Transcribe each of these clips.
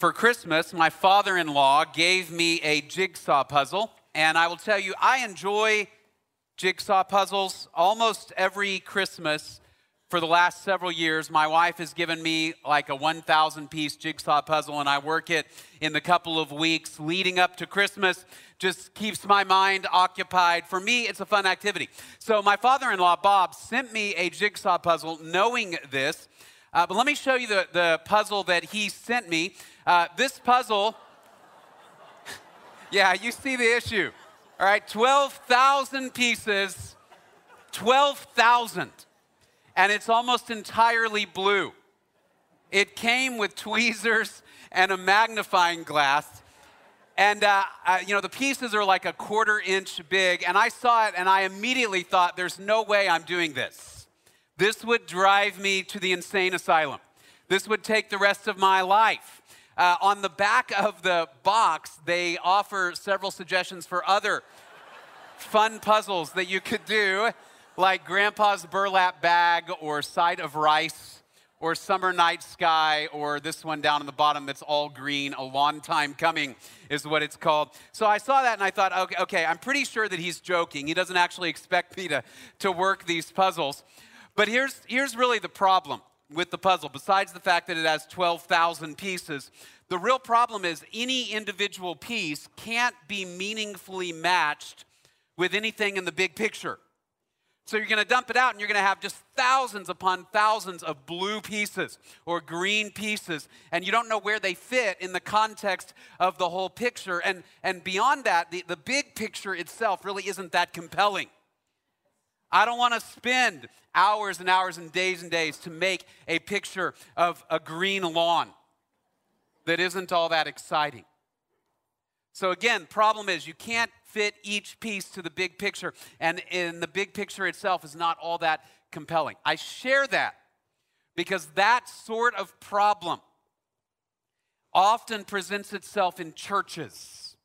For Christmas, my father in law gave me a jigsaw puzzle, and I will tell you, I enjoy jigsaw puzzles almost every Christmas for the last several years. My wife has given me like a 1,000 piece jigsaw puzzle, and I work it in the couple of weeks leading up to Christmas. Just keeps my mind occupied. For me, it's a fun activity. So, my father in law, Bob, sent me a jigsaw puzzle knowing this. Uh, but let me show you the, the puzzle that he sent me. Uh, this puzzle, yeah, you see the issue. All right, 12,000 pieces, 12,000. And it's almost entirely blue. It came with tweezers and a magnifying glass. And, uh, uh, you know, the pieces are like a quarter inch big. And I saw it and I immediately thought, there's no way I'm doing this. This would drive me to the insane asylum. This would take the rest of my life. Uh, on the back of the box, they offer several suggestions for other fun puzzles that you could do, like Grandpa's burlap bag, or Side of Rice, or Summer Night Sky, or this one down on the bottom that's all green, A Long Time Coming is what it's called. So I saw that and I thought, okay, okay I'm pretty sure that he's joking. He doesn't actually expect me to, to work these puzzles. But here's, here's really the problem with the puzzle, besides the fact that it has 12,000 pieces, the real problem is any individual piece can't be meaningfully matched with anything in the big picture. So you're going to dump it out and you're going to have just thousands upon thousands of blue pieces or green pieces, and you don't know where they fit in the context of the whole picture. And, and beyond that, the, the big picture itself really isn't that compelling. I don't want to spend hours and hours and days and days to make a picture of a green lawn that isn't all that exciting. So again, problem is you can't fit each piece to the big picture and in the big picture itself is not all that compelling. I share that because that sort of problem often presents itself in churches.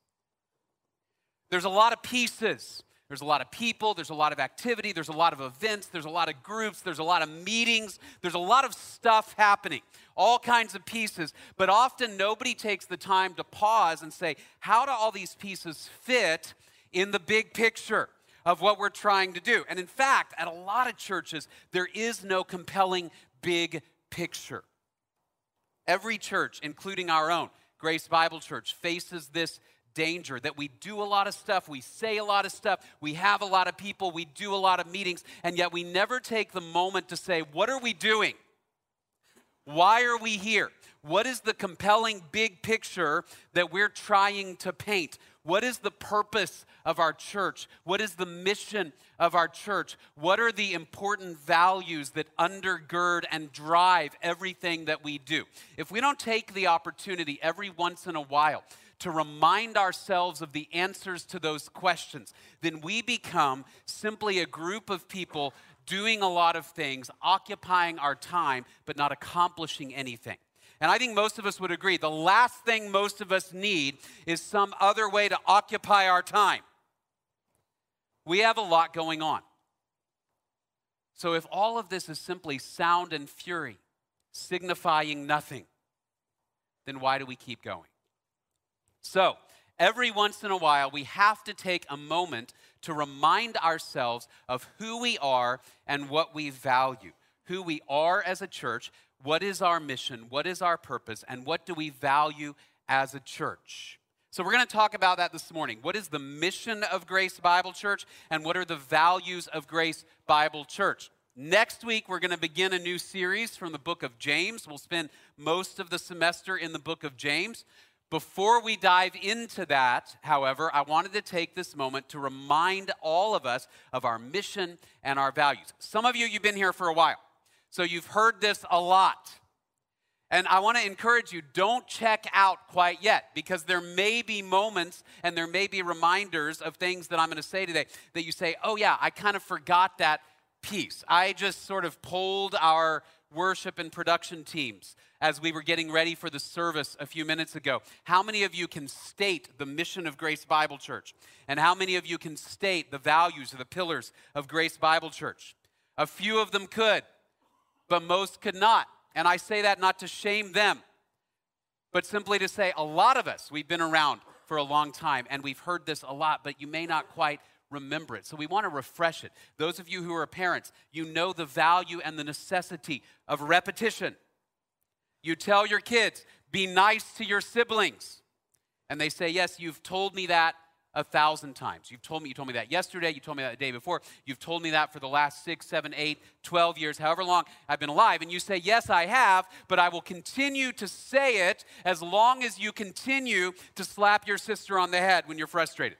There's a lot of pieces there's a lot of people, there's a lot of activity, there's a lot of events, there's a lot of groups, there's a lot of meetings, there's a lot of stuff happening, all kinds of pieces. But often nobody takes the time to pause and say, how do all these pieces fit in the big picture? Of what we're trying to do. And in fact, at a lot of churches, there is no compelling big picture. Every church, including our own, Grace Bible Church, faces this danger that we do a lot of stuff, we say a lot of stuff, we have a lot of people, we do a lot of meetings, and yet we never take the moment to say, What are we doing? Why are we here? What is the compelling big picture that we're trying to paint? What is the purpose of our church? What is the mission of our church? What are the important values that undergird and drive everything that we do? If we don't take the opportunity every once in a while to remind ourselves of the answers to those questions, then we become simply a group of people doing a lot of things, occupying our time, but not accomplishing anything. And I think most of us would agree the last thing most of us need is some other way to occupy our time. We have a lot going on. So if all of this is simply sound and fury, signifying nothing, then why do we keep going? So, every once in a while, we have to take a moment to remind ourselves of who we are and what we value. Who we are as a church, what is our mission, what is our purpose, and what do we value as a church. So, we're going to talk about that this morning. What is the mission of Grace Bible Church, and what are the values of Grace Bible Church? Next week, we're going to begin a new series from the book of James. We'll spend most of the semester in the book of James. Before we dive into that, however, I wanted to take this moment to remind all of us of our mission and our values. Some of you, you've been here for a while, so you've heard this a lot. And I want to encourage you don't check out quite yet because there may be moments and there may be reminders of things that I'm going to say today that you say, oh, yeah, I kind of forgot that piece. I just sort of pulled our worship and production teams as we were getting ready for the service a few minutes ago. How many of you can state the mission of Grace Bible Church? And how many of you can state the values or the pillars of Grace Bible Church? A few of them could, but most could not. And I say that not to shame them, but simply to say, a lot of us, we've been around for a long time and we've heard this a lot, but you may not quite remember it. So we want to refresh it. Those of you who are parents, you know the value and the necessity of repetition. You tell your kids, be nice to your siblings. And they say, Yes, you've told me that a thousand times. You've told me, you told me that yesterday, you told me that the day before, you've told me that for the last six, seven, eight, twelve years, however long I've been alive. And you say, Yes, I have, but I will continue to say it as long as you continue to slap your sister on the head when you're frustrated.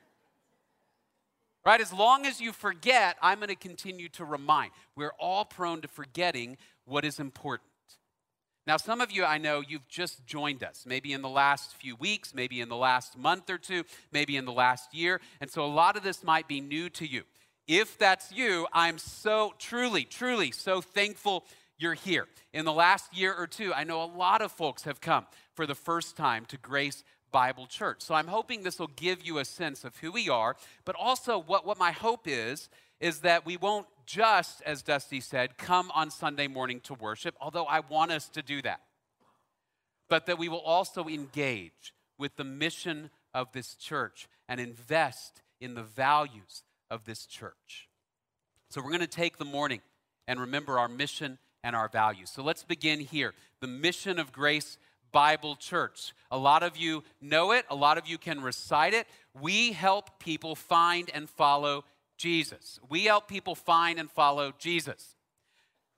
Right? As long as you forget, I'm going to continue to remind. We're all prone to forgetting what is important. Now, some of you I know you've just joined us, maybe in the last few weeks, maybe in the last month or two, maybe in the last year. And so a lot of this might be new to you. If that's you, I'm so truly, truly so thankful you're here. In the last year or two, I know a lot of folks have come for the first time to Grace Bible Church. So I'm hoping this will give you a sense of who we are, but also what, what my hope is is that we won't just, as Dusty said, come on Sunday morning to worship, although I want us to do that, but that we will also engage with the mission of this church and invest in the values of this church. So we're going to take the morning and remember our mission and our values. So let's begin here. The mission of Grace Bible Church. A lot of you know it, a lot of you can recite it. We help people find and follow Jesus. We help people find and follow Jesus.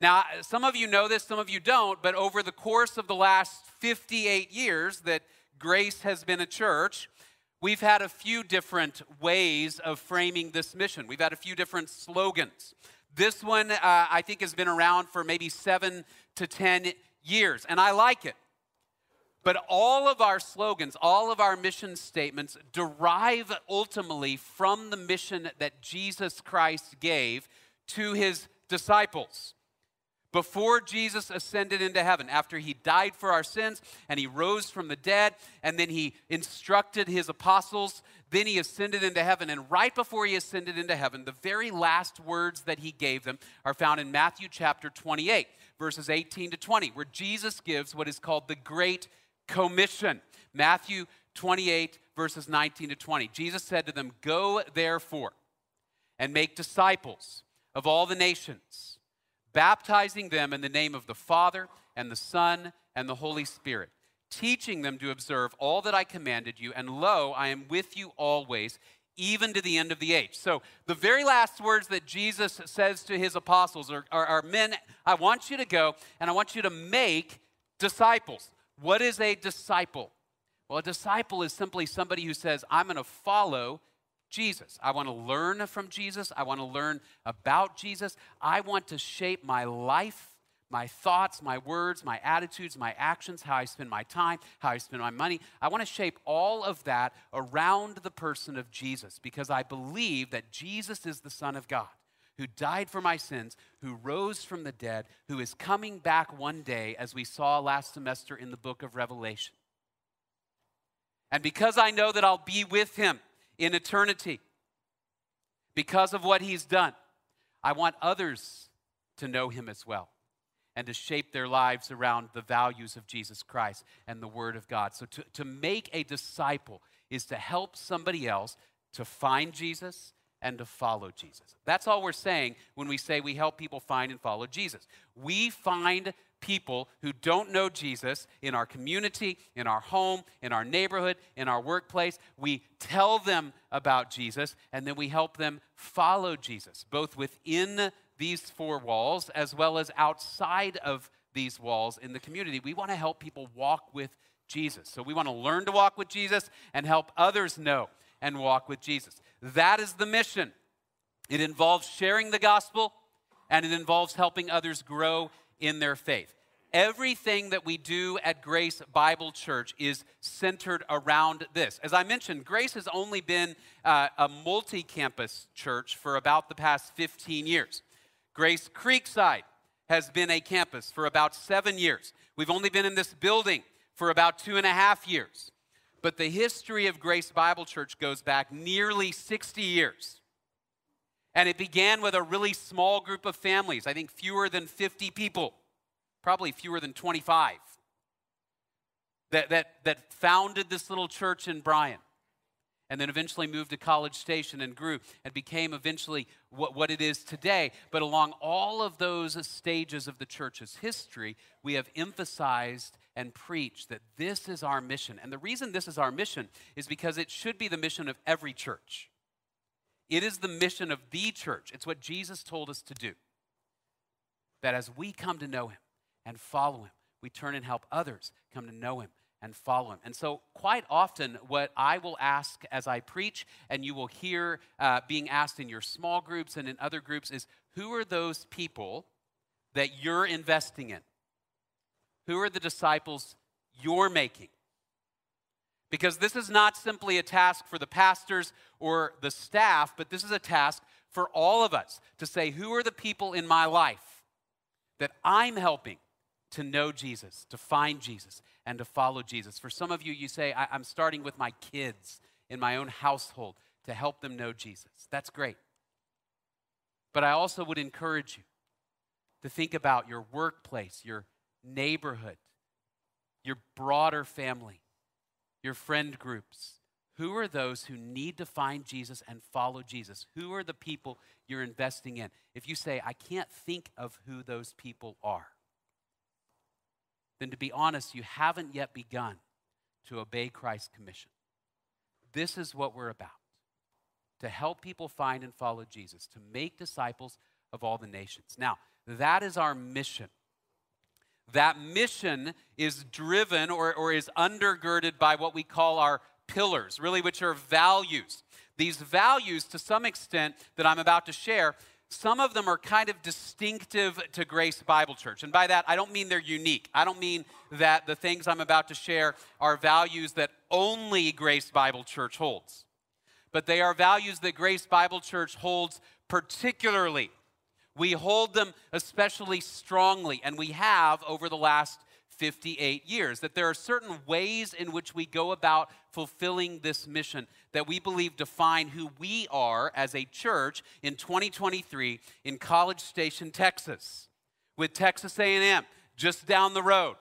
Now, some of you know this, some of you don't, but over the course of the last 58 years that Grace has been a church, we've had a few different ways of framing this mission. We've had a few different slogans. This one, uh, I think, has been around for maybe seven to 10 years, and I like it. But all of our slogans, all of our mission statements derive ultimately from the mission that Jesus Christ gave to his disciples. Before Jesus ascended into heaven, after he died for our sins and he rose from the dead, and then he instructed his apostles, then he ascended into heaven. And right before he ascended into heaven, the very last words that he gave them are found in Matthew chapter 28, verses 18 to 20, where Jesus gives what is called the Great commission. Matthew 28, verses 19 to 20. Jesus said to them, Go therefore and make disciples of all the nations, baptizing them in the name of the Father and the Son and the Holy Spirit, teaching them to observe all that I commanded you. And lo, I am with you always, even to the end of the age. So, the very last words that Jesus says to his apostles are, are, are Men, I want you to go and I want you to make disciples. What is a disciple? Well, a disciple is simply somebody who says, I'm going to follow Jesus. I want to learn from Jesus. I want to learn about Jesus. I want to shape my life, my thoughts, my words, my attitudes, my actions, how I spend my time, how I spend my money. I want to shape all of that around the person of Jesus because I believe that Jesus is the Son of God who died for my sins, who rose from the dead, who is coming back one day, as we saw last semester in the book of Revelation. And because I know that I'll be with him in eternity, because of what he's done, I want others to know him as well and to shape their lives around the values of Jesus Christ and the Word of God. So, to, to make a disciple is to help somebody else to find Jesus and to follow Jesus. That's all we're saying when we say we help people find and follow Jesus. We find people who don't know Jesus in our community, in our home, in our neighborhood, in our workplace. We tell them about Jesus and then we help them follow Jesus, both within these four walls as well as outside of these walls in the community. We want to help people walk with Jesus. So we want to learn to walk with Jesus and help others know and walk with Jesus. That is the mission. It involves sharing the gospel and it involves helping others grow in their faith. Everything that we do at Grace Bible Church is centered around this. As I mentioned, Grace has only been uh, a multi campus church for about the past 15 years. Grace Creekside has been a campus for about seven years. We've only been in this building for about two and a half years. But the history of Grace Bible Church goes back nearly 60 years. And it began with a really small group of families, I think fewer than 50 people, probably fewer than 25. that, that, that founded this little church in Bryan and then eventually moved to College Station and grew and became eventually what, what it is today. But along all of those stages of the church's history, we have emphasized and preach that this is our mission. And the reason this is our mission is because it should be the mission of every church. It is the mission of the church. It's what Jesus told us to do. That as we come to know him and follow him, we turn and help others come to know him and follow him. And so, quite often, what I will ask as I preach, and you will hear uh, being asked in your small groups and in other groups, is who are those people that you're investing in? Who are the disciples you're making? Because this is not simply a task for the pastors or the staff, but this is a task for all of us to say, who are the people in my life that I'm helping to know Jesus, to find Jesus, and to follow Jesus. For some of you, you say, I- am starting with my kids in my own household to help them know Jesus. That's great. But I also would encourage you to think about your workplace, your neighborhood, your broader family, your friend groups. Who are those who need to find Jesus and follow Jesus? Who are the people you're investing in? If you say, I can't think of who those people are, then to be honest, you haven't yet begun to obey Christ's commission. This is what we're about to help people find and follow Jesus, to make disciples of all the nations. Now, that is our mission. That mission is driven or, or is undergirded by what we call our pillars, really, which are values. These values, to some extent, that I'm about to share, some of them are kind of distinctive to Grace Bible Church. And by that, I don't mean they're unique. I don't mean that the things I'm about to share are values that only Grace Bible Church holds. But they are values that Grace Bible Church holds particularly. We hold them especially strongly, and we have over the last 58 years. That there are certain ways in which we go about fulfilling this mission that we believe define who we are as a church in 2023 in College Station, Texas, with Texas A&M just down the road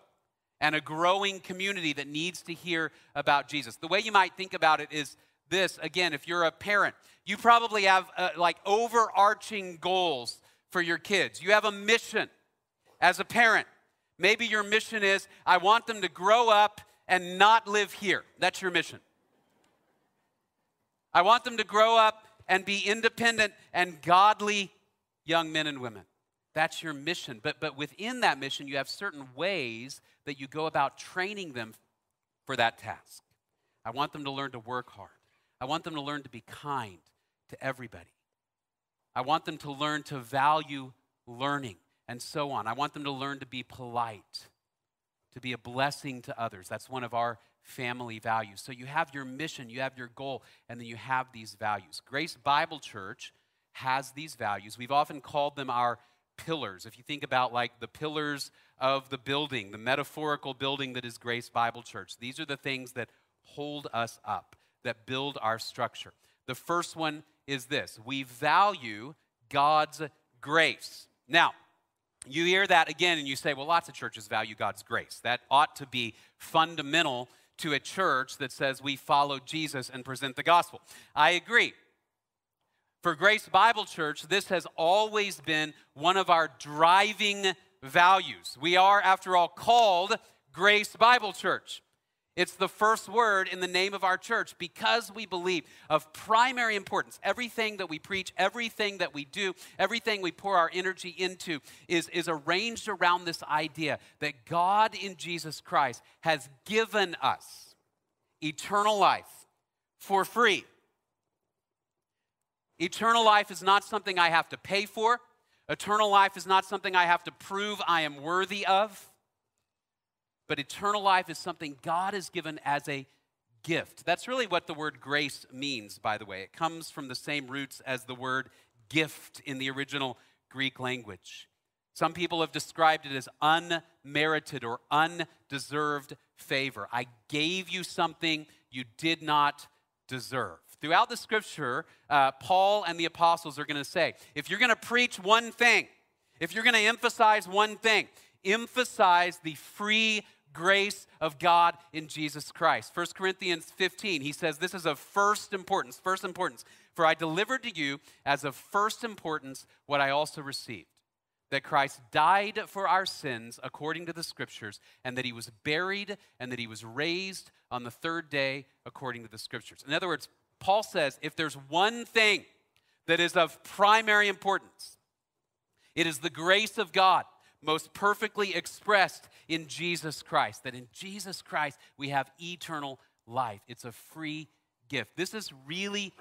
and a growing community that needs to hear about Jesus. The way you might think about it is this again, if you're a parent, you probably have uh, like overarching goals for your kids. You have a mission as a parent. Maybe your mission is I want them to grow up and not live here. That's your mission. I want them to grow up and be independent and godly young men and women. That's your mission. But, but within that mission, you have certain ways that you go about training them for that task. I want them to learn to work hard. I want them to learn to be kind to everybody. I want them to learn to value learning and so on. I want them to learn to be polite, to be a blessing to others. That's one of our family values. So you have your mission, you have your goal, and then you have these values. Grace Bible Church has these values. We've often called them our pillars. If you think about like the pillars of the building, the metaphorical building that is Grace Bible Church, these are the things that hold us up, that build our structure. The first one is this we value God's grace. Now, you hear that again and you say, well, lots of churches value God's grace. That ought to be fundamental to a church that says we follow Jesus and present the gospel. I agree. For Grace Bible Church, this has always been one of our driving values. We are, after all, called Grace Bible Church. It's the first word in the name of our church because we believe of primary importance. Everything that we preach, everything that we do, everything we pour our energy into is, is arranged around this idea that God in Jesus Christ has given us eternal life for free. Eternal life is not something I have to pay for. Eternal life is not something I have to prove I am worthy of. But eternal life is something God has given as a gift. That's really what the word grace means, by the way. It comes from the same roots as the word gift in the original Greek language. Some people have described it as unmerited or undeserved favor. I gave you something you did not deserve. Throughout the scripture, uh, Paul and the apostles are going to say if you're going to preach one thing, if you're going to emphasize one thing, emphasize the free grace of God in Jesus Christ. 1 Corinthians 15, he says, This is of first importance, first importance. For I delivered to you as of first importance what I also received that Christ died for our sins according to the scriptures, and that he was buried, and that he was raised on the third day according to the scriptures. In other words, Paul says if there's one thing that is of primary importance, it is the grace of God most perfectly expressed in Jesus Christ. That in Jesus Christ we have eternal life. It's a free gift. This is really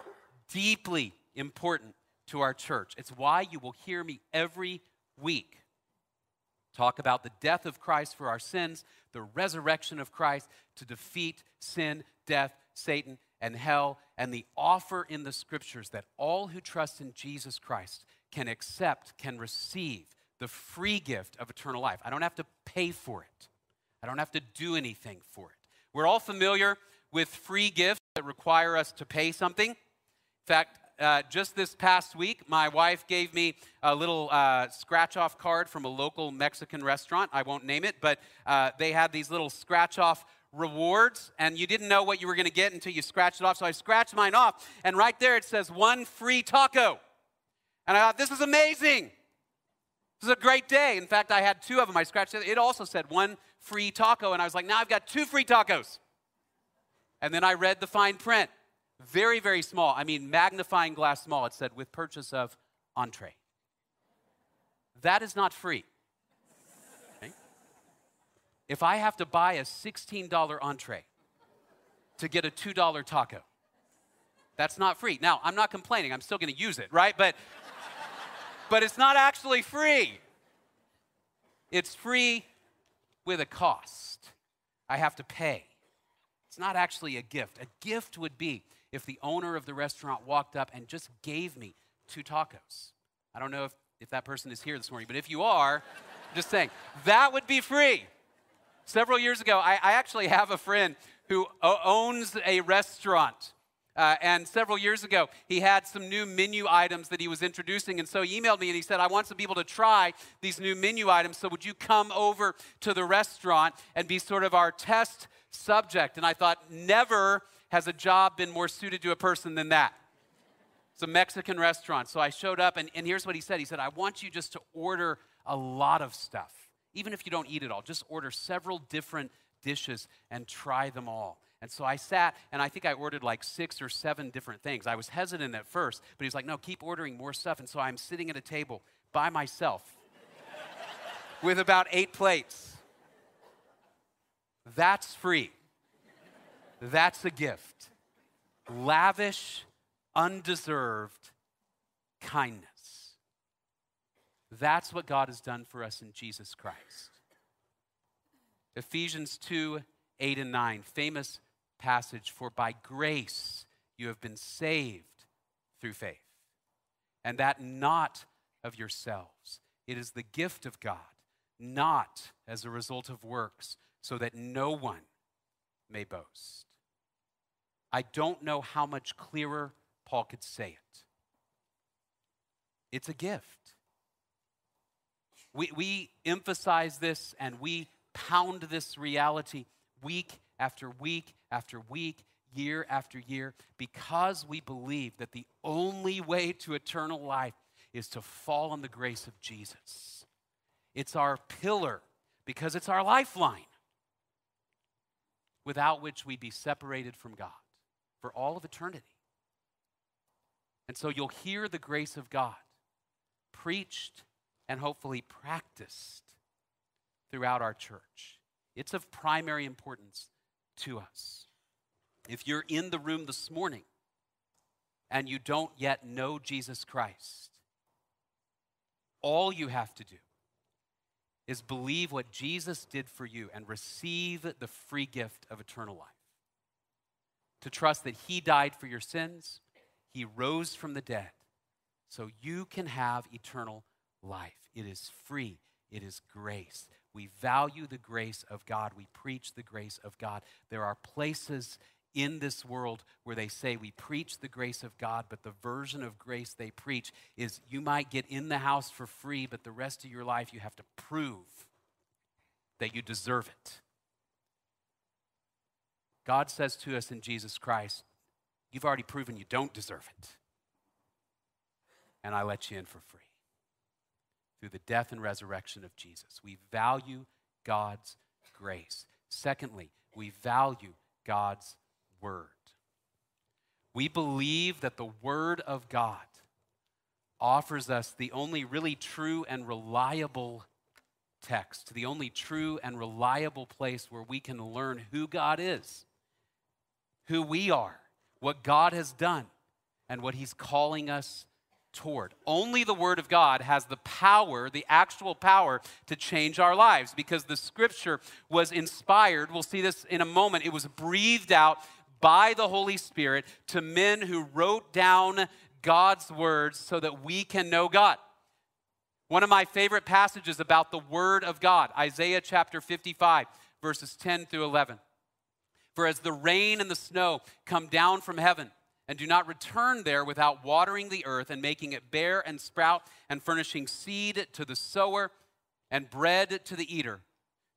deeply important to our church. It's why you will hear me every week talk about the death of Christ for our sins, the resurrection of Christ to defeat sin, death, Satan, and hell, and the offer in the scriptures that all who trust in Jesus Christ can accept, can receive the free gift of eternal life. I don't have to pay for it, I don't have to do anything for it. We're all familiar with free gifts that require us to pay something. In fact, uh, just this past week, my wife gave me a little uh, scratch off card from a local Mexican restaurant. I won't name it, but uh, they had these little scratch off rewards, and you didn't know what you were going to get until you scratched it off. So I scratched mine off, and right there it says one free taco. And I thought, this is amazing. This is a great day. In fact, I had two of them. I scratched it. It also said one free taco, and I was like, now I've got two free tacos. And then I read the fine print. Very, very small. I mean, magnifying glass small. It said, with purchase of entree. That is not free. Okay? If I have to buy a $16 entree to get a $2 taco, that's not free. Now, I'm not complaining. I'm still going to use it, right? But, but it's not actually free. It's free with a cost. I have to pay. It's not actually a gift. A gift would be if the owner of the restaurant walked up and just gave me two tacos. I don't know if, if that person is here this morning, but if you are, just saying, that would be free. Several years ago, I, I actually have a friend who owns a restaurant. Uh, and several years ago, he had some new menu items that he was introducing. And so he emailed me and he said, I want some people to try these new menu items. So would you come over to the restaurant and be sort of our test subject? And I thought, never has a job been more suited to a person than that? It's a Mexican restaurant. So I showed up, and, and here's what he said He said, I want you just to order a lot of stuff, even if you don't eat it all. Just order several different dishes and try them all. And so I sat and I think I ordered like six or seven different things. I was hesitant at first, but he's like, no, keep ordering more stuff. And so I'm sitting at a table by myself with about eight plates. That's free. That's a gift. Lavish, undeserved kindness. That's what God has done for us in Jesus Christ. Ephesians 2 8 and 9, famous passage for by grace you have been saved through faith, and that not of yourselves. It is the gift of God, not as a result of works, so that no one may boast. I don't know how much clearer Paul could say it. It's a gift. We, we emphasize this and we pound this reality week after week after week, year after year, because we believe that the only way to eternal life is to fall on the grace of Jesus. It's our pillar because it's our lifeline, without which we'd be separated from God for all of eternity. And so you'll hear the grace of God preached and hopefully practiced throughout our church. It's of primary importance to us. If you're in the room this morning and you don't yet know Jesus Christ, all you have to do is believe what Jesus did for you and receive the free gift of eternal life to trust that He died for your sins, He rose from the dead, so you can have eternal life. It is free, it is grace. We value the grace of God, we preach the grace of God. There are places in this world where they say we preach the grace of God, but the version of grace they preach is you might get in the house for free, but the rest of your life you have to prove that you deserve it. God says to us in Jesus Christ, You've already proven you don't deserve it. And I let you in for free through the death and resurrection of Jesus. We value God's grace. Secondly, we value God's word. We believe that the word of God offers us the only really true and reliable text, the only true and reliable place where we can learn who God is, who we are, what God has done, and what He's calling us toward. Only the Word of God has the power, the actual power, to change our lives because the Scripture was inspired. We'll see this in a moment. It was breathed out by the Holy Spirit to men who wrote down God's words so that we can know God. One of my favorite passages about the Word of God, Isaiah chapter 55, verses 10 through 11. For as the rain and the snow come down from heaven, and do not return there without watering the earth and making it bear and sprout and furnishing seed to the sower and bread to the eater,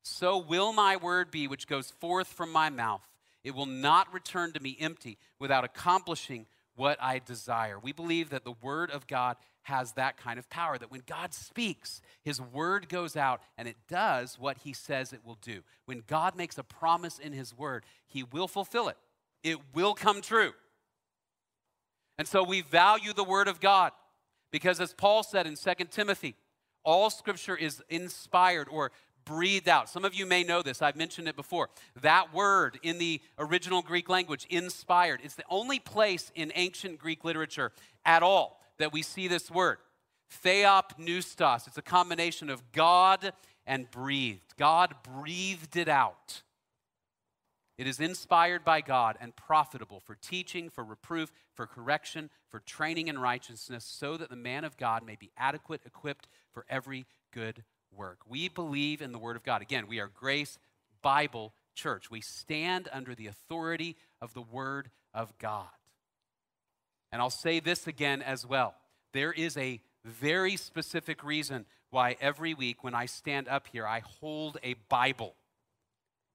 so will my word be which goes forth from my mouth. It will not return to me empty without accomplishing what I desire. We believe that the word of God has that kind of power that when God speaks, his word goes out and it does what he says it will do. When God makes a promise in his word, he will fulfill it, it will come true. And so we value the word of God because, as Paul said in 2 Timothy, all scripture is inspired or breathed out. Some of you may know this, I've mentioned it before. That word in the original Greek language, inspired, is the only place in ancient Greek literature at all that we see this word. Theopneustos. It's a combination of God and breathed. God breathed it out. It is inspired by God and profitable for teaching, for reproof, for correction, for training in righteousness, so that the man of God may be adequate, equipped for every good work. We believe in the Word of God. Again, we are Grace Bible Church. We stand under the authority of the Word of God. And I'll say this again as well. There is a very specific reason why every week when I stand up here, I hold a Bible,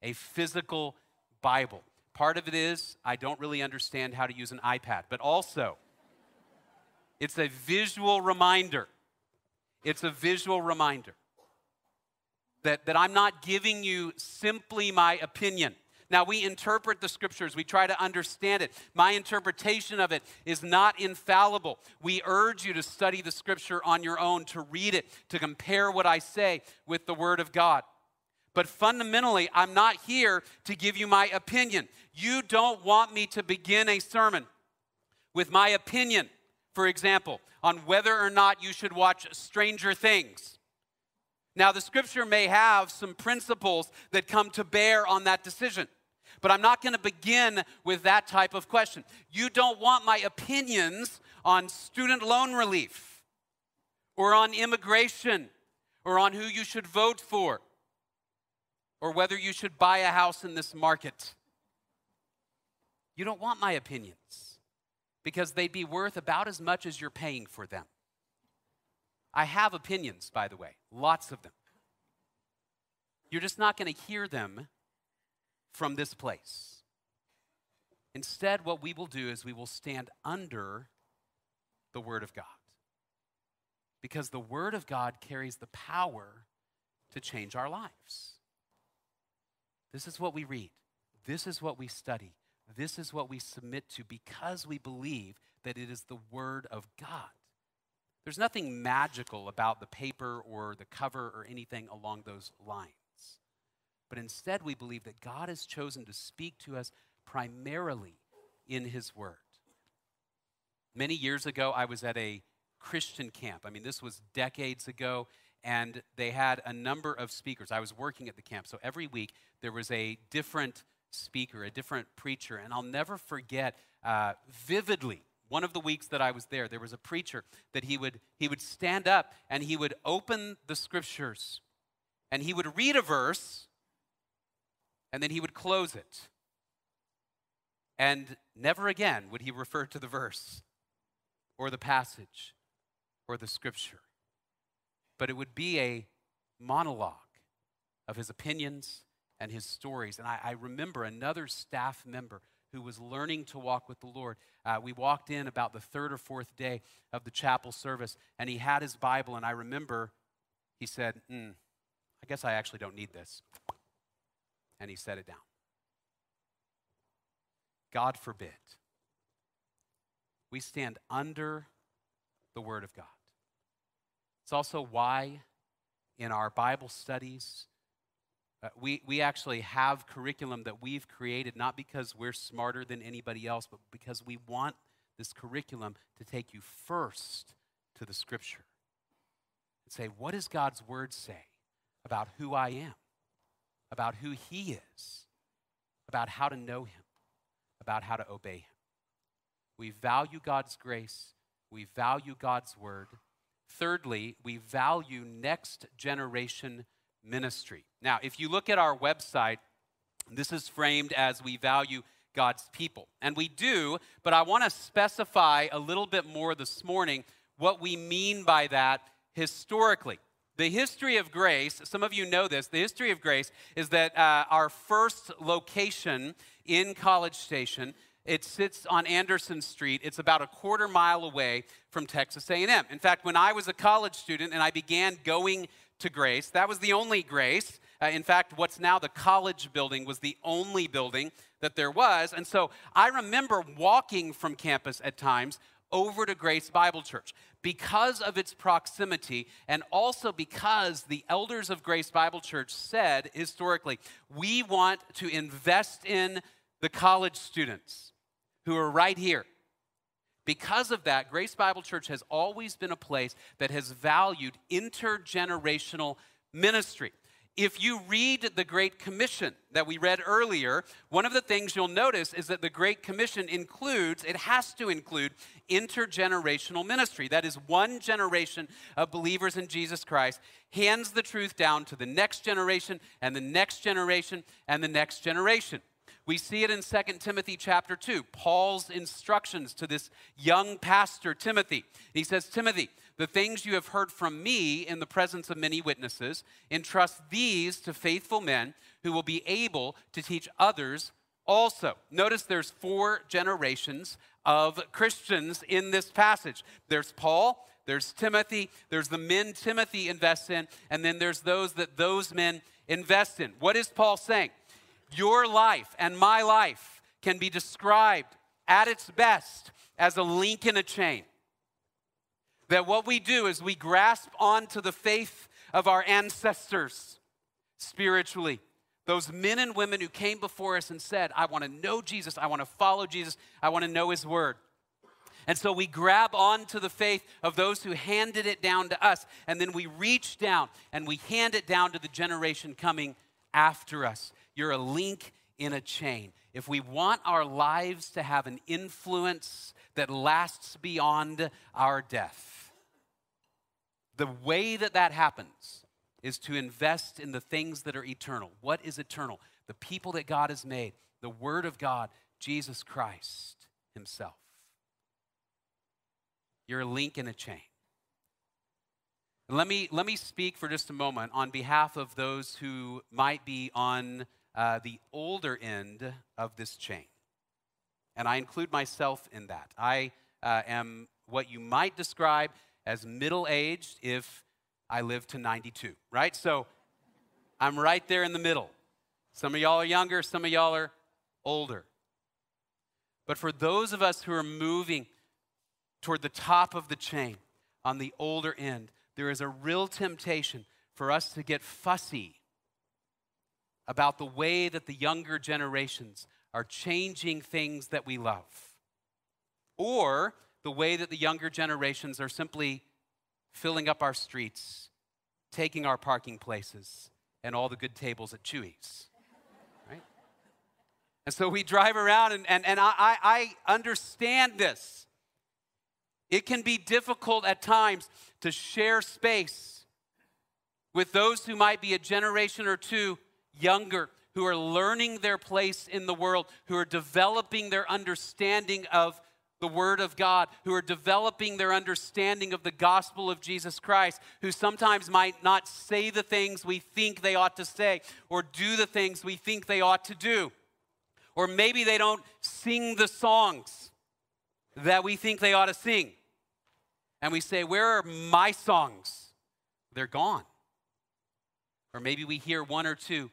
a physical Bible. Part of it is I don't really understand how to use an iPad, but also it's a visual reminder. It's a visual reminder that, that I'm not giving you simply my opinion. Now, we interpret the scriptures, we try to understand it. My interpretation of it is not infallible. We urge you to study the scripture on your own, to read it, to compare what I say with the word of God. But fundamentally, I'm not here to give you my opinion. You don't want me to begin a sermon with my opinion, for example, on whether or not you should watch Stranger Things. Now, the scripture may have some principles that come to bear on that decision, but I'm not going to begin with that type of question. You don't want my opinions on student loan relief or on immigration or on who you should vote for or whether you should buy a house in this market. You don't want my opinions because they'd be worth about as much as you're paying for them. I have opinions, by the way, lots of them. You're just not going to hear them from this place. Instead, what we will do is we will stand under the Word of God. Because the Word of God carries the power to change our lives. This is what we read, this is what we study, this is what we submit to because we believe that it is the Word of God. There's nothing magical about the paper or the cover or anything along those lines. But instead, we believe that God has chosen to speak to us primarily in His Word. Many years ago, I was at a Christian camp. I mean, this was decades ago, and they had a number of speakers. I was working at the camp, so every week there was a different speaker, a different preacher, and I'll never forget uh, vividly one of the weeks that I was there, there was a preacher that he would, he would stand up and he would open the scriptures and he would read a verse and then he would close it. And never again would he refer to the verse or the passage or the scripture, but it would be a monologue of his opinions and his stories. And I, I remember another staff member who was learning to walk with the Lord. Uh, we walked in about the third or fourth day of the chapel service, and he had his Bible, and I remember he said, mm, I guess I actually don't need this. And he set it down. God forbid. We stand under the Word of God. It's also why in our Bible studies, uh, we, we actually have curriculum that we've created, not because we're smarter than anybody else, but because we want this curriculum to take you first to the scripture and say, what does God's word say about who I am, about who He is, about how to know Him, about how to obey Him? We value God's grace, we value God's word. Thirdly, we value next generation ministry. Now, if you look at our website, this is framed as we value God's people. And we do, but I want to specify a little bit more this morning what we mean by that historically. The history of grace, some of you know this, the history of grace is that uh, our first location in College Station it sits on Anderson Street. It's about a quarter mile away from Texas A&M. In fact, when I was a college student and I began going to Grace. That was the only Grace. Uh, in fact, what's now the college building was the only building that there was. And so I remember walking from campus at times over to Grace Bible Church because of its proximity and also because the elders of Grace Bible Church said historically, we want to invest in the college students who are right here. Because of that, Grace Bible Church has always been a place that has valued intergenerational ministry. If you read the Great Commission that we read earlier, one of the things you'll notice is that the Great Commission includes, it has to include, intergenerational ministry. That is, one generation of believers in Jesus Christ hands the truth down to the next generation and the next generation and the next generation. We see it in 2 Timothy chapter 2, Paul's instructions to this young pastor, Timothy. He says, Timothy, the things you have heard from me in the presence of many witnesses, entrust these to faithful men who will be able to teach others also. Notice there's four generations of Christians in this passage. There's Paul, there's Timothy, there's the men Timothy invests in, and then there's those that those men invest in. What is Paul saying? Your life and my life can be described at its best as a link in a chain. That what we do is we grasp onto the faith of our ancestors spiritually. Those men and women who came before us and said, I want to know Jesus, I want to follow Jesus, I want to know his word. And so we grab onto the faith of those who handed it down to us, and then we reach down and we hand it down to the generation coming after us. You're a link in a chain. If we want our lives to have an influence that lasts beyond our death, the way that that happens is to invest in the things that are eternal. What is eternal? The people that God has made, the Word of God, Jesus Christ Himself. You're a link in a chain. Let me, let me speak for just a moment on behalf of those who might be on uh, the older end of this chain. And I include myself in that. I uh, am what you might describe as middle aged if I live to 92, right? So I'm right there in the middle. Some of y'all are younger, some of y'all are older. But for those of us who are moving toward the top of the chain on the older end, there is a real temptation for us to get fussy about the way that the younger generations are changing things that we love, or the way that the younger generations are simply filling up our streets, taking our parking places, and all the good tables at Chuy's. Right? And so we drive around, and, and, and I, I understand this. It can be difficult at times to share space with those who might be a generation or two younger, who are learning their place in the world, who are developing their understanding of the Word of God, who are developing their understanding of the gospel of Jesus Christ, who sometimes might not say the things we think they ought to say or do the things we think they ought to do. Or maybe they don't sing the songs that we think they ought to sing. And we say, Where are my songs? They're gone. Or maybe we hear one or two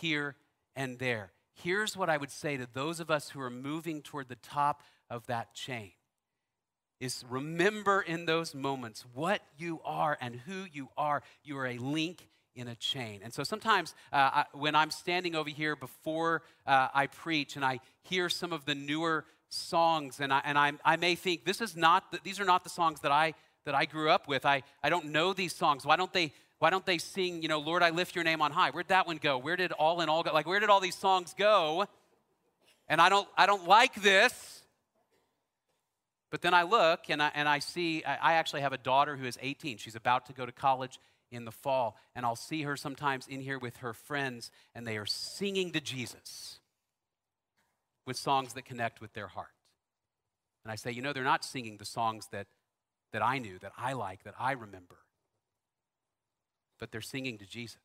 here and there. Here's what I would say to those of us who are moving toward the top of that chain is remember in those moments what you are and who you are. You are a link in a chain. And so sometimes uh, I, when I'm standing over here before uh, I preach and I hear some of the newer songs, and I, and I, I may think this is not the, these are not the songs that I that I grew up with. I, I don't know these songs. Why don't they why don't they sing, you know, Lord, I lift your name on high? Where'd that one go? Where did all in all go? Like, where did all these songs go? And I don't, I don't like this. But then I look and I, and I see, I actually have a daughter who is 18. She's about to go to college in the fall. And I'll see her sometimes in here with her friends, and they are singing to Jesus with songs that connect with their heart. And I say, you know, they're not singing the songs that, that I knew, that I like, that I remember but they're singing to Jesus.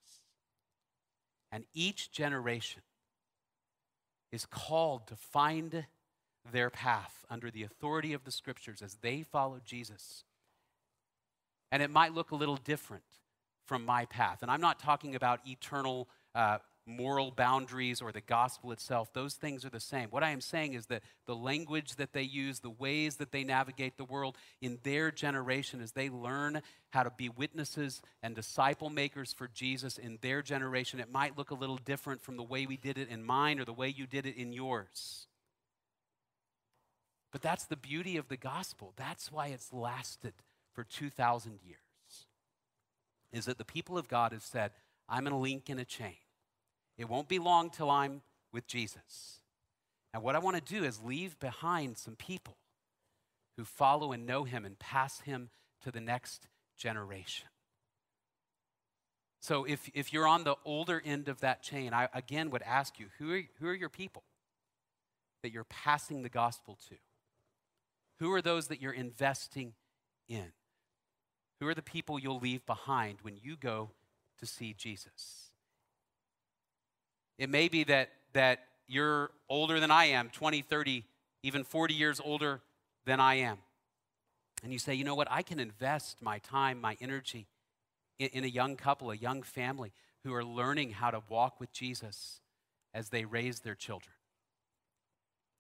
And each generation is called to find their path under the authority of the scriptures as they follow Jesus. And it might look a little different from my path. And I'm not talking about eternal uh, moral boundaries or the gospel itself, those things are the same. What I am saying is that the language that they use, the ways that they navigate the world in their generation as they learn how to be witnesses and disciple makers for Jesus in their generation, it might look a little different from the way we did it in mine or the way you did it in yours. But that's the beauty of the gospel. That's why it's lasted for 2,000 years. Is that the people of God have said, I'm a link in a chain. It won't be long till I'm with Jesus. And what I want to do is leave behind some people who follow and know him and pass him to the next generation. So if, if you're on the older end of that chain, I again would ask you who are, who are your people that you're passing the gospel to? Who are those that you're investing in? Who are the people you'll leave behind when you go to see Jesus? It may be that, that you're older than I am 20, 30, even 40 years older than I am. And you say, you know what? I can invest my time, my energy in, in a young couple, a young family who are learning how to walk with Jesus as they raise their children.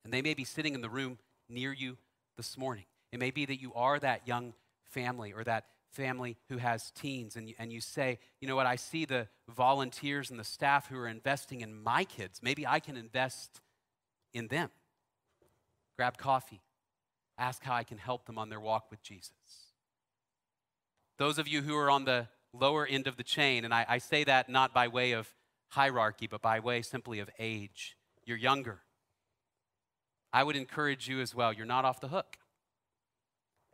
And they may be sitting in the room near you this morning. It may be that you are that young family or that family who has teens and you, and you say, you know what, I see the volunteers and the staff who are investing in my kids. Maybe I can invest in them. Grab coffee, ask how I can help them on their walk with Jesus. Those of you who are on the lower end of the chain, and I, I say that not by way of hierarchy, but by way simply of age, you're younger. I would encourage you as well, you're not off the hook.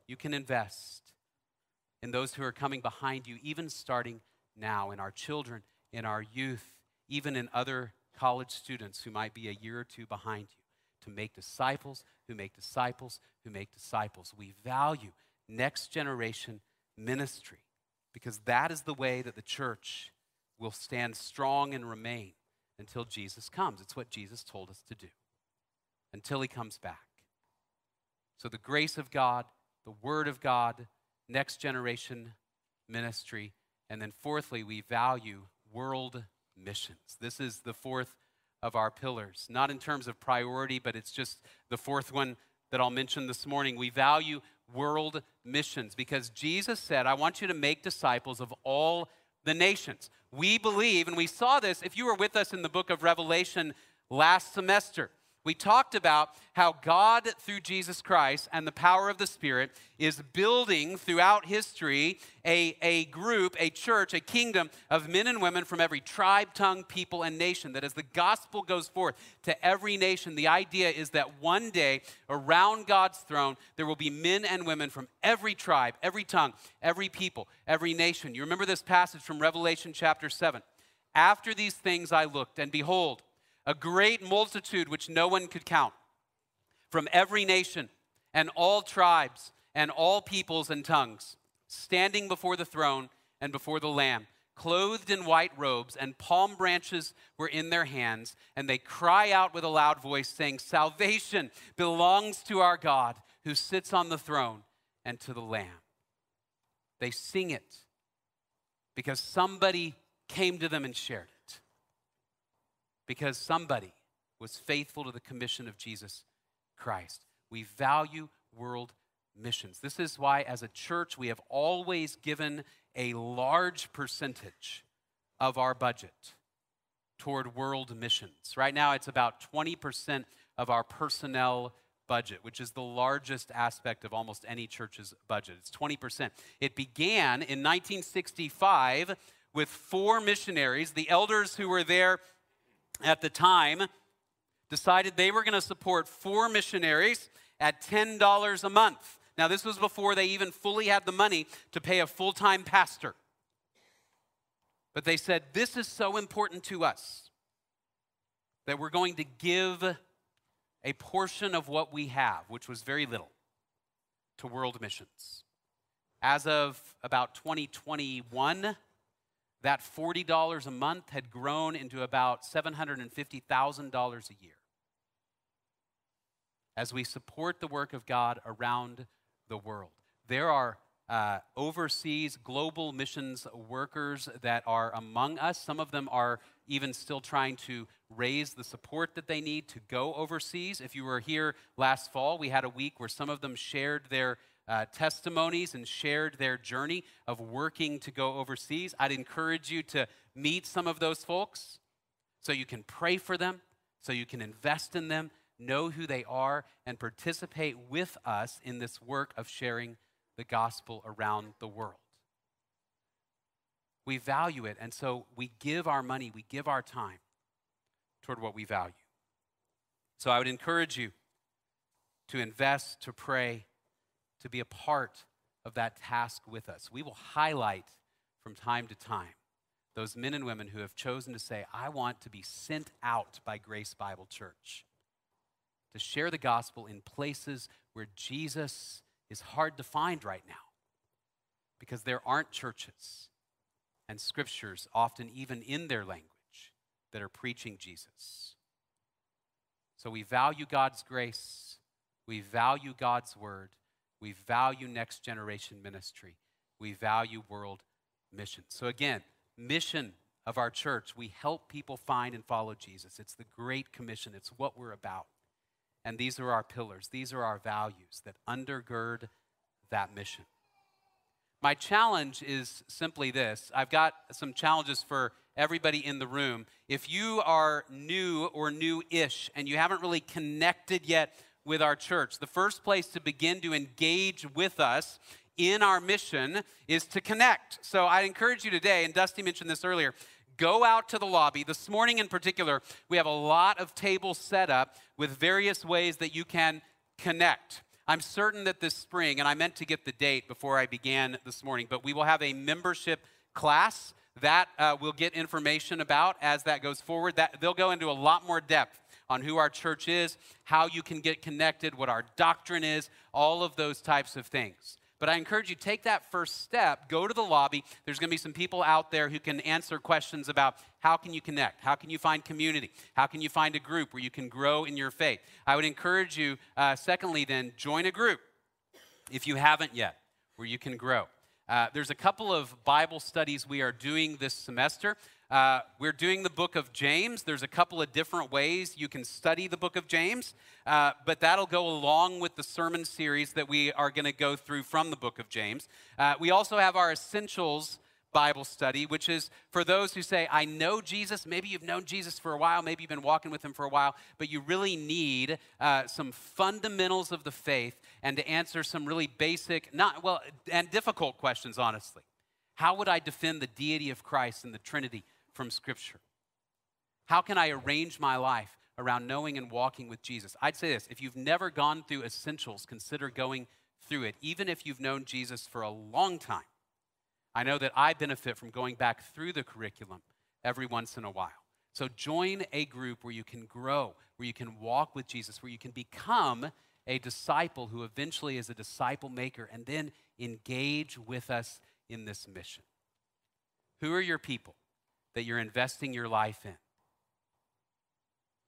You can invest in those who are coming behind you, even starting now, in our children, in our youth, even in other college students who might be a year or two behind you, to make disciples who make disciples who make disciples. We value next generation ministry because that is the way that the church will stand strong and remain until Jesus comes. It's what Jesus told us to do until he comes back. So, the grace of God, the Word of God, next generation ministry. And then, fourthly, we value world missions. This is the fourth of our pillars, not in terms of priority, but it's just the fourth one that I'll mention this morning. We value world missions because Jesus said, I want you to make disciples of all the nations. We believe, and we saw this if you were with us in the book of Revelation last semester. We talked about how God, through Jesus Christ and the power of the Spirit, is building throughout history a, a group, a church, a kingdom of men and women from every tribe, tongue, people, and nation. That as the gospel goes forth to every nation, the idea is that one day around God's throne, there will be men and women from every tribe, every tongue, every people, every nation. You remember this passage from Revelation chapter 7. After these things I looked, and behold, a great multitude which no one could count, from every nation and all tribes and all peoples and tongues, standing before the throne and before the Lamb, clothed in white robes, and palm branches were in their hands, and they cry out with a loud voice, saying, Salvation belongs to our God who sits on the throne and to the Lamb. They sing it because somebody came to them and shared it. Because somebody was faithful to the commission of Jesus Christ. We value world missions. This is why, as a church, we have always given a large percentage of our budget toward world missions. Right now, it's about 20% of our personnel budget, which is the largest aspect of almost any church's budget. It's 20%. It began in 1965 with four missionaries. The elders who were there at the time decided they were going to support four missionaries at $10 a month. Now, this was before they even fully had the money to pay a full time pastor. But they said, This is so important to us that we're going to give a portion of what we have, which was very little, to world missions. As of about 2021, that $40 a month had grown into about $750,000 a year as we support the work of God around the world. There are uh, overseas global missions workers that are among us. Some of them are even still trying to raise the support that they need to go overseas. If you were here last fall, we had a week where some of them shared their uh, testimonies and shared their journey of working to go overseas. I'd encourage you to meet some of those folks so you can pray for them, so you can invest in them, know who they are, and participate with us in this work of sharing the gospel around the world. We value it, and so we give our money, we give our time toward what we value. So I would encourage you to invest, to pray, to be a part of that task with us. We will highlight from time to time those men and women who have chosen to say, I want to be sent out by Grace Bible Church to share the gospel in places where Jesus is hard to find right now because there aren't churches and scriptures, often even in their language, that are preaching Jesus. So we value God's grace, we value God's word, we value next generation ministry, we value world mission. So again, mission of our church, we help people find and follow Jesus. It's the Great Commission, it's what we're about. And these are our pillars, these are our values that undergird that mission. My challenge is simply this I've got some challenges for everybody in the room. If you are new or new ish and you haven't really connected yet with our church, the first place to begin to engage with us in our mission is to connect. So I encourage you today, and Dusty mentioned this earlier, go out to the lobby. This morning in particular, we have a lot of tables set up with various ways that you can connect. I'm certain that this spring, and I meant to get the date before I began this morning, but we will have a membership class that uh, we'll get information about as that goes forward. That they'll go into a lot more depth on who our church is, how you can get connected, what our doctrine is, all of those types of things. But I encourage you, take that first step, go to the lobby. There's going to be some people out there who can answer questions about how can you connect? How can you find community? How can you find a group where you can grow in your faith? I would encourage you, uh, secondly, then, join a group if you haven't yet, where you can grow. Uh, there's a couple of Bible studies we are doing this semester. Uh, we're doing the book of James. There's a couple of different ways you can study the book of James, uh, but that'll go along with the sermon series that we are going to go through from the book of James. Uh, we also have our essentials Bible study, which is for those who say, I know Jesus. Maybe you've known Jesus for a while, maybe you've been walking with him for a while, but you really need uh, some fundamentals of the faith and to answer some really basic, not well, and difficult questions, honestly. How would I defend the deity of Christ and the Trinity? From Scripture? How can I arrange my life around knowing and walking with Jesus? I'd say this if you've never gone through essentials, consider going through it, even if you've known Jesus for a long time. I know that I benefit from going back through the curriculum every once in a while. So join a group where you can grow, where you can walk with Jesus, where you can become a disciple who eventually is a disciple maker and then engage with us in this mission? Who are your people that you're investing your life in?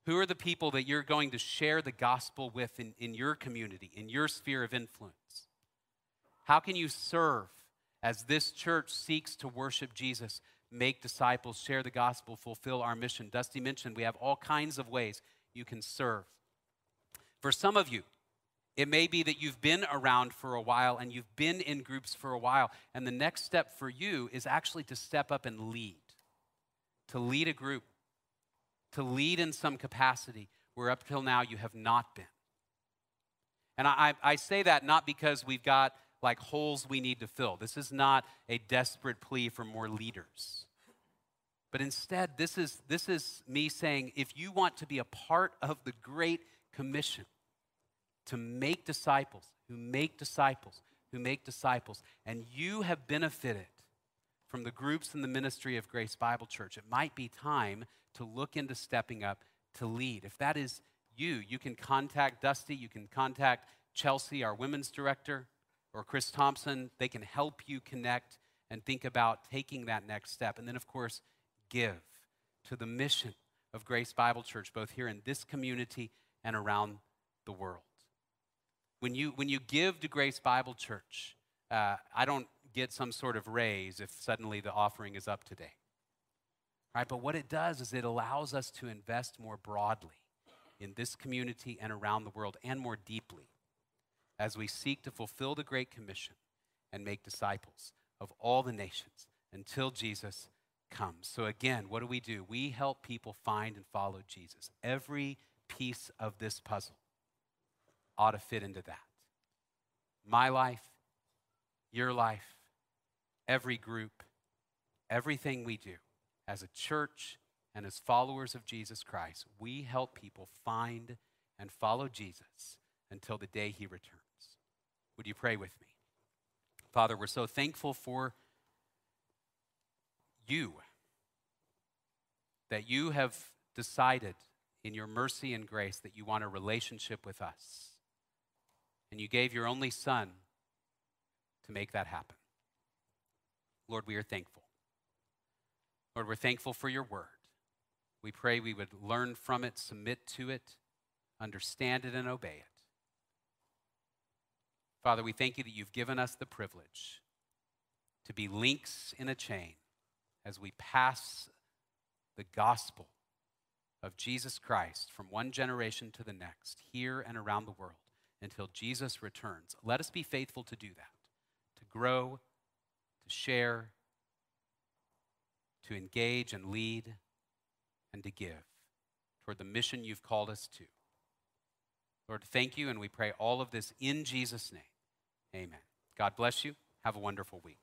Who are the people that you're going to share the gospel with in, in your community, in your sphere of influence? How can you serve as this church seeks to worship Jesus, make disciples, share the gospel, fulfill our mission? Dusty mentioned we have all kinds of ways you can serve. For some of you, it may be that you've been around for a while and you've been in groups for a while, and the next step for you is actually to step up and lead, to lead a group, to lead in some capacity where up till now you have not been. And I, I say that not because we've got like holes we need to fill. This is not a desperate plea for more leaders. But instead, this is, this is me saying if you want to be a part of the Great Commission to make disciples, who make disciples, who make disciples, and you have benefited from the groups in the ministry of Grace Bible Church, it might be time to look into stepping up to lead. If that is you, you can contact Dusty, you can contact Chelsea, our women's director or Chris Thompson, they can help you connect and think about taking that next step. And then, of course, give to the mission of Grace Bible Church, both here in this community and around the world. When you, when you give to Grace Bible Church, uh, I don't get some sort of raise if suddenly the offering is up today. Right? But what it does is it allows us to invest more broadly in this community and around the world and more deeply as we seek to fulfill the Great Commission and make disciples of all the nations until Jesus comes. So, again, what do we do? We help people find and follow Jesus. Every piece of this puzzle ought to fit into that. My life, your life, every group, everything we do as a church and as followers of Jesus Christ, we help people find and follow Jesus until the day he returns. Would you pray with me? Father, we're so thankful for you, that you have decided in your mercy and grace that you want a relationship with us. And you gave your only Son to make that happen. Lord, we are thankful. Lord, we're thankful for your word. We pray we would learn from it, submit to it, understand it, and obey it. Father, we thank you that you've given us the privilege to be links in a chain as we pass the gospel of Jesus Christ from one generation to the next, here and around the world, until Jesus returns. Let us be faithful to do that, to grow, share, to engage and lead, and to give toward the mission you've called us to. Lord, thank you, and we pray all of this in Jesus' name. Amen. God bless you. Have a wonderful week.